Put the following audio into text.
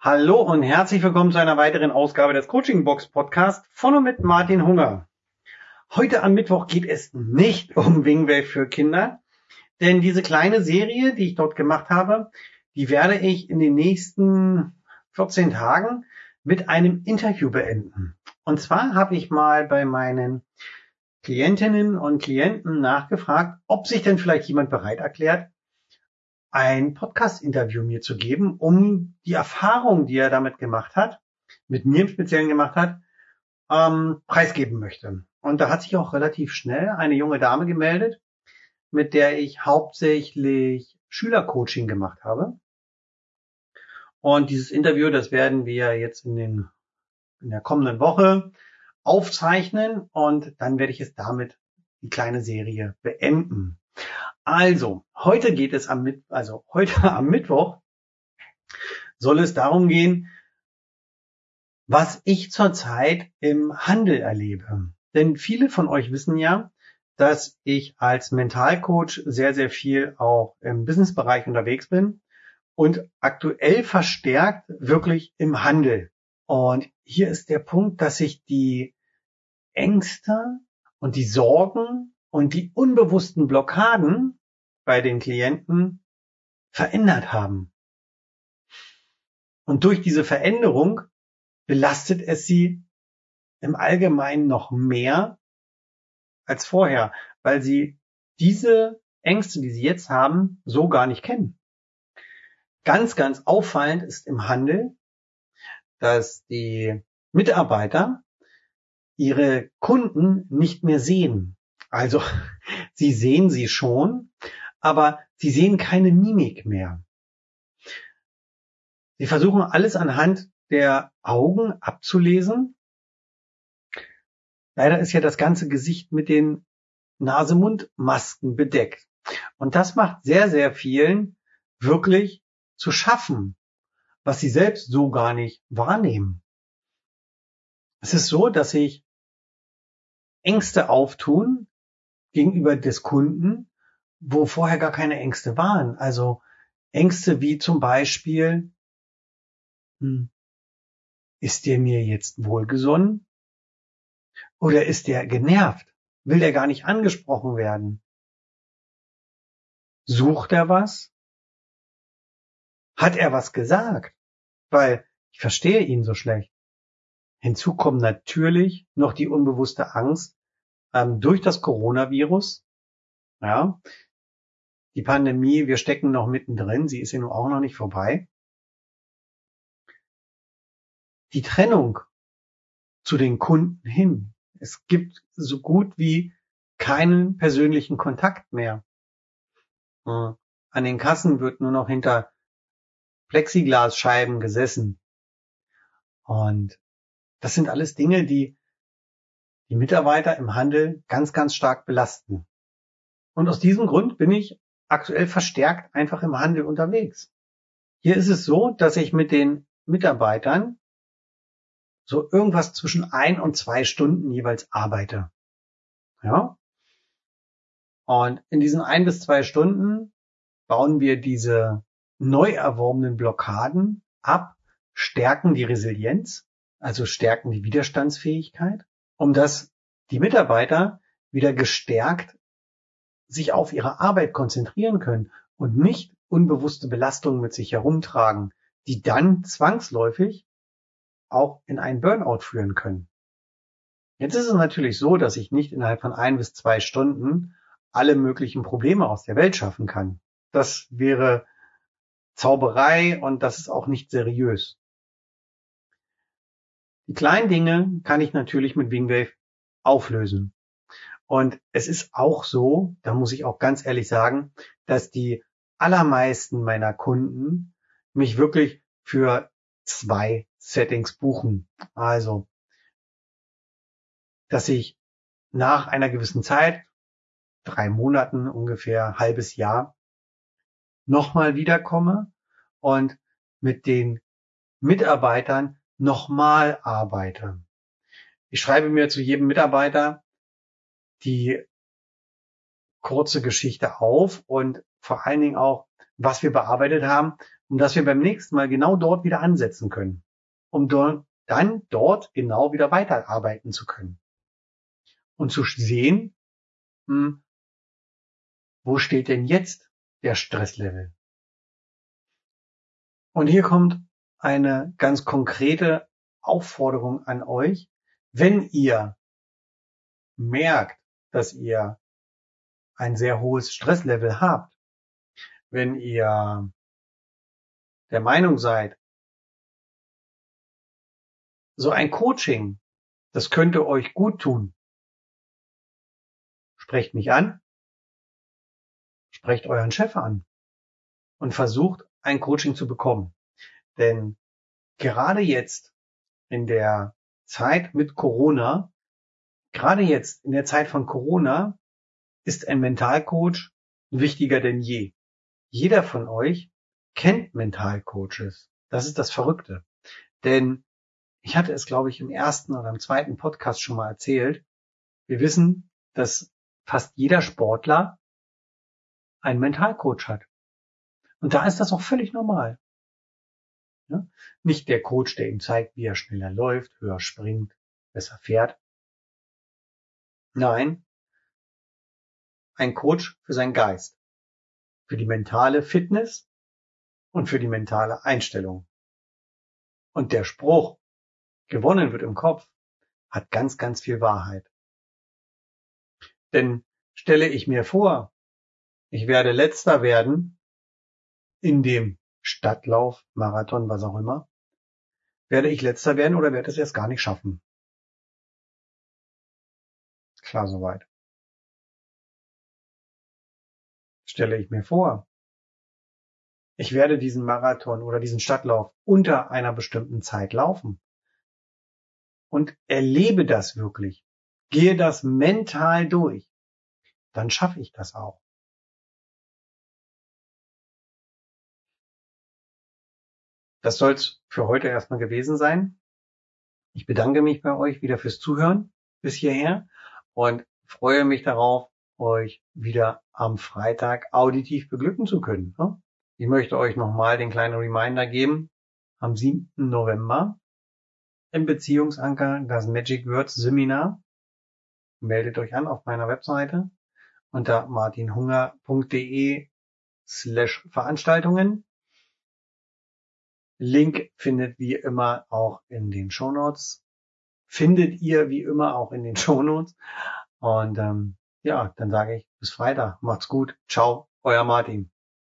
Hallo und herzlich willkommen zu einer weiteren Ausgabe des Coaching Box Podcast von und mit Martin Hunger. Heute am Mittwoch geht es nicht um Wingwave für Kinder, denn diese kleine Serie, die ich dort gemacht habe, die werde ich in den nächsten 14 Tagen mit einem Interview beenden. Und zwar habe ich mal bei meinen Klientinnen und Klienten nachgefragt, ob sich denn vielleicht jemand bereit erklärt, ein Podcast-Interview mir zu geben, um die Erfahrung, die er damit gemacht hat, mit mir im Speziellen gemacht hat, ähm, preisgeben möchte. Und da hat sich auch relativ schnell eine junge Dame gemeldet, mit der ich hauptsächlich Schülercoaching gemacht habe. Und dieses Interview, das werden wir jetzt in, den, in der kommenden Woche aufzeichnen und dann werde ich es damit die kleine Serie beenden. Also, heute geht es am, also heute am Mittwoch soll es darum gehen, was ich zurzeit im Handel erlebe. Denn viele von euch wissen ja, dass ich als Mentalcoach sehr, sehr viel auch im Businessbereich unterwegs bin und aktuell verstärkt wirklich im Handel. Und hier ist der Punkt, dass sich die Ängste und die Sorgen und die unbewussten Blockaden bei den Klienten verändert haben. Und durch diese Veränderung belastet es sie im Allgemeinen noch mehr als vorher, weil sie diese Ängste, die sie jetzt haben, so gar nicht kennen. Ganz, ganz auffallend ist im Handel, dass die Mitarbeiter ihre Kunden nicht mehr sehen. Also sie sehen sie schon, aber sie sehen keine Mimik mehr. Sie versuchen alles anhand der Augen abzulesen. Leider ist ja das ganze Gesicht mit den Nase-Mund-Masken bedeckt. Und das macht sehr, sehr vielen wirklich zu schaffen, was sie selbst so gar nicht wahrnehmen. Es ist so, dass sich Ängste auftun gegenüber des Kunden, wo vorher gar keine Ängste waren. Also Ängste wie zum Beispiel, hm, ist der mir jetzt wohlgesonnen? Oder ist der genervt? Will der gar nicht angesprochen werden? Sucht er was? Hat er was gesagt? Weil ich verstehe ihn so schlecht. Hinzu kommt natürlich noch die unbewusste Angst ähm, durch das Coronavirus. Ja, die Pandemie, wir stecken noch mittendrin, sie ist ja nun auch noch nicht vorbei. Die Trennung zu den Kunden hin. Es gibt so gut wie keinen persönlichen Kontakt mehr. Äh, an den Kassen wird nur noch hinter Plexiglasscheiben gesessen. Und das sind alles Dinge, die die Mitarbeiter im Handel ganz, ganz stark belasten. Und aus diesem Grund bin ich aktuell verstärkt einfach im Handel unterwegs. Hier ist es so, dass ich mit den Mitarbeitern so irgendwas zwischen ein und zwei Stunden jeweils arbeite. Ja. Und in diesen ein bis zwei Stunden bauen wir diese neu erworbenen Blockaden ab, stärken die Resilienz, also stärken die Widerstandsfähigkeit, um dass die Mitarbeiter wieder gestärkt sich auf ihre Arbeit konzentrieren können und nicht unbewusste Belastungen mit sich herumtragen, die dann zwangsläufig auch in einen Burnout führen können. Jetzt ist es natürlich so, dass ich nicht innerhalb von ein bis zwei Stunden alle möglichen Probleme aus der Welt schaffen kann. Das wäre Zauberei und das ist auch nicht seriös. Die kleinen Dinge kann ich natürlich mit Wingwave auflösen. Und es ist auch so, da muss ich auch ganz ehrlich sagen, dass die allermeisten meiner Kunden mich wirklich für zwei Settings buchen. Also, dass ich nach einer gewissen Zeit, drei Monaten ungefähr, halbes Jahr, nochmal wiederkomme und mit den Mitarbeitern nochmal arbeite. Ich schreibe mir zu jedem Mitarbeiter die kurze Geschichte auf und vor allen Dingen auch, was wir bearbeitet haben, um dass wir beim nächsten Mal genau dort wieder ansetzen können, um dann dort genau wieder weiterarbeiten zu können und zu sehen, hm, wo steht denn jetzt der Stresslevel? Und hier kommt eine ganz konkrete Aufforderung an euch, wenn ihr merkt, dass ihr ein sehr hohes Stresslevel habt, wenn ihr der Meinung seid, so ein Coaching, das könnte euch gut tun, sprecht mich an, sprecht euren Chef an. Und versucht ein Coaching zu bekommen. Denn gerade jetzt in der Zeit mit Corona, gerade jetzt in der Zeit von Corona, ist ein Mentalcoach wichtiger denn je. Jeder von euch kennt Mentalcoaches. Das ist das Verrückte. Denn ich hatte es, glaube ich, im ersten oder im zweiten Podcast schon mal erzählt. Wir wissen, dass fast jeder Sportler einen Mentalcoach hat. Und da ist das auch völlig normal. Ja? Nicht der Coach, der ihm zeigt, wie er schneller läuft, höher springt, besser fährt. Nein, ein Coach für seinen Geist, für die mentale Fitness und für die mentale Einstellung. Und der Spruch, gewonnen wird im Kopf, hat ganz, ganz viel Wahrheit. Denn stelle ich mir vor, ich werde letzter werden in dem Stadtlauf, Marathon, was auch immer, werde ich letzter werden oder werde es erst gar nicht schaffen. Klar soweit. Stelle ich mir vor, ich werde diesen Marathon oder diesen Stadtlauf unter einer bestimmten Zeit laufen und erlebe das wirklich, gehe das mental durch, dann schaffe ich das auch. Das soll's für heute erstmal gewesen sein. Ich bedanke mich bei euch wieder fürs Zuhören bis hierher und freue mich darauf, euch wieder am Freitag auditiv beglücken zu können. Ich möchte euch nochmal den kleinen Reminder geben. Am 7. November im Beziehungsanker das Magic Words Seminar. Meldet euch an auf meiner Webseite unter martinhunger.de slash Veranstaltungen. Link findet wie immer auch in den Show Notes. Findet ihr wie immer auch in den Show Notes. Und ähm, ja, dann sage ich bis Freitag. Macht's gut. Ciao, euer Martin.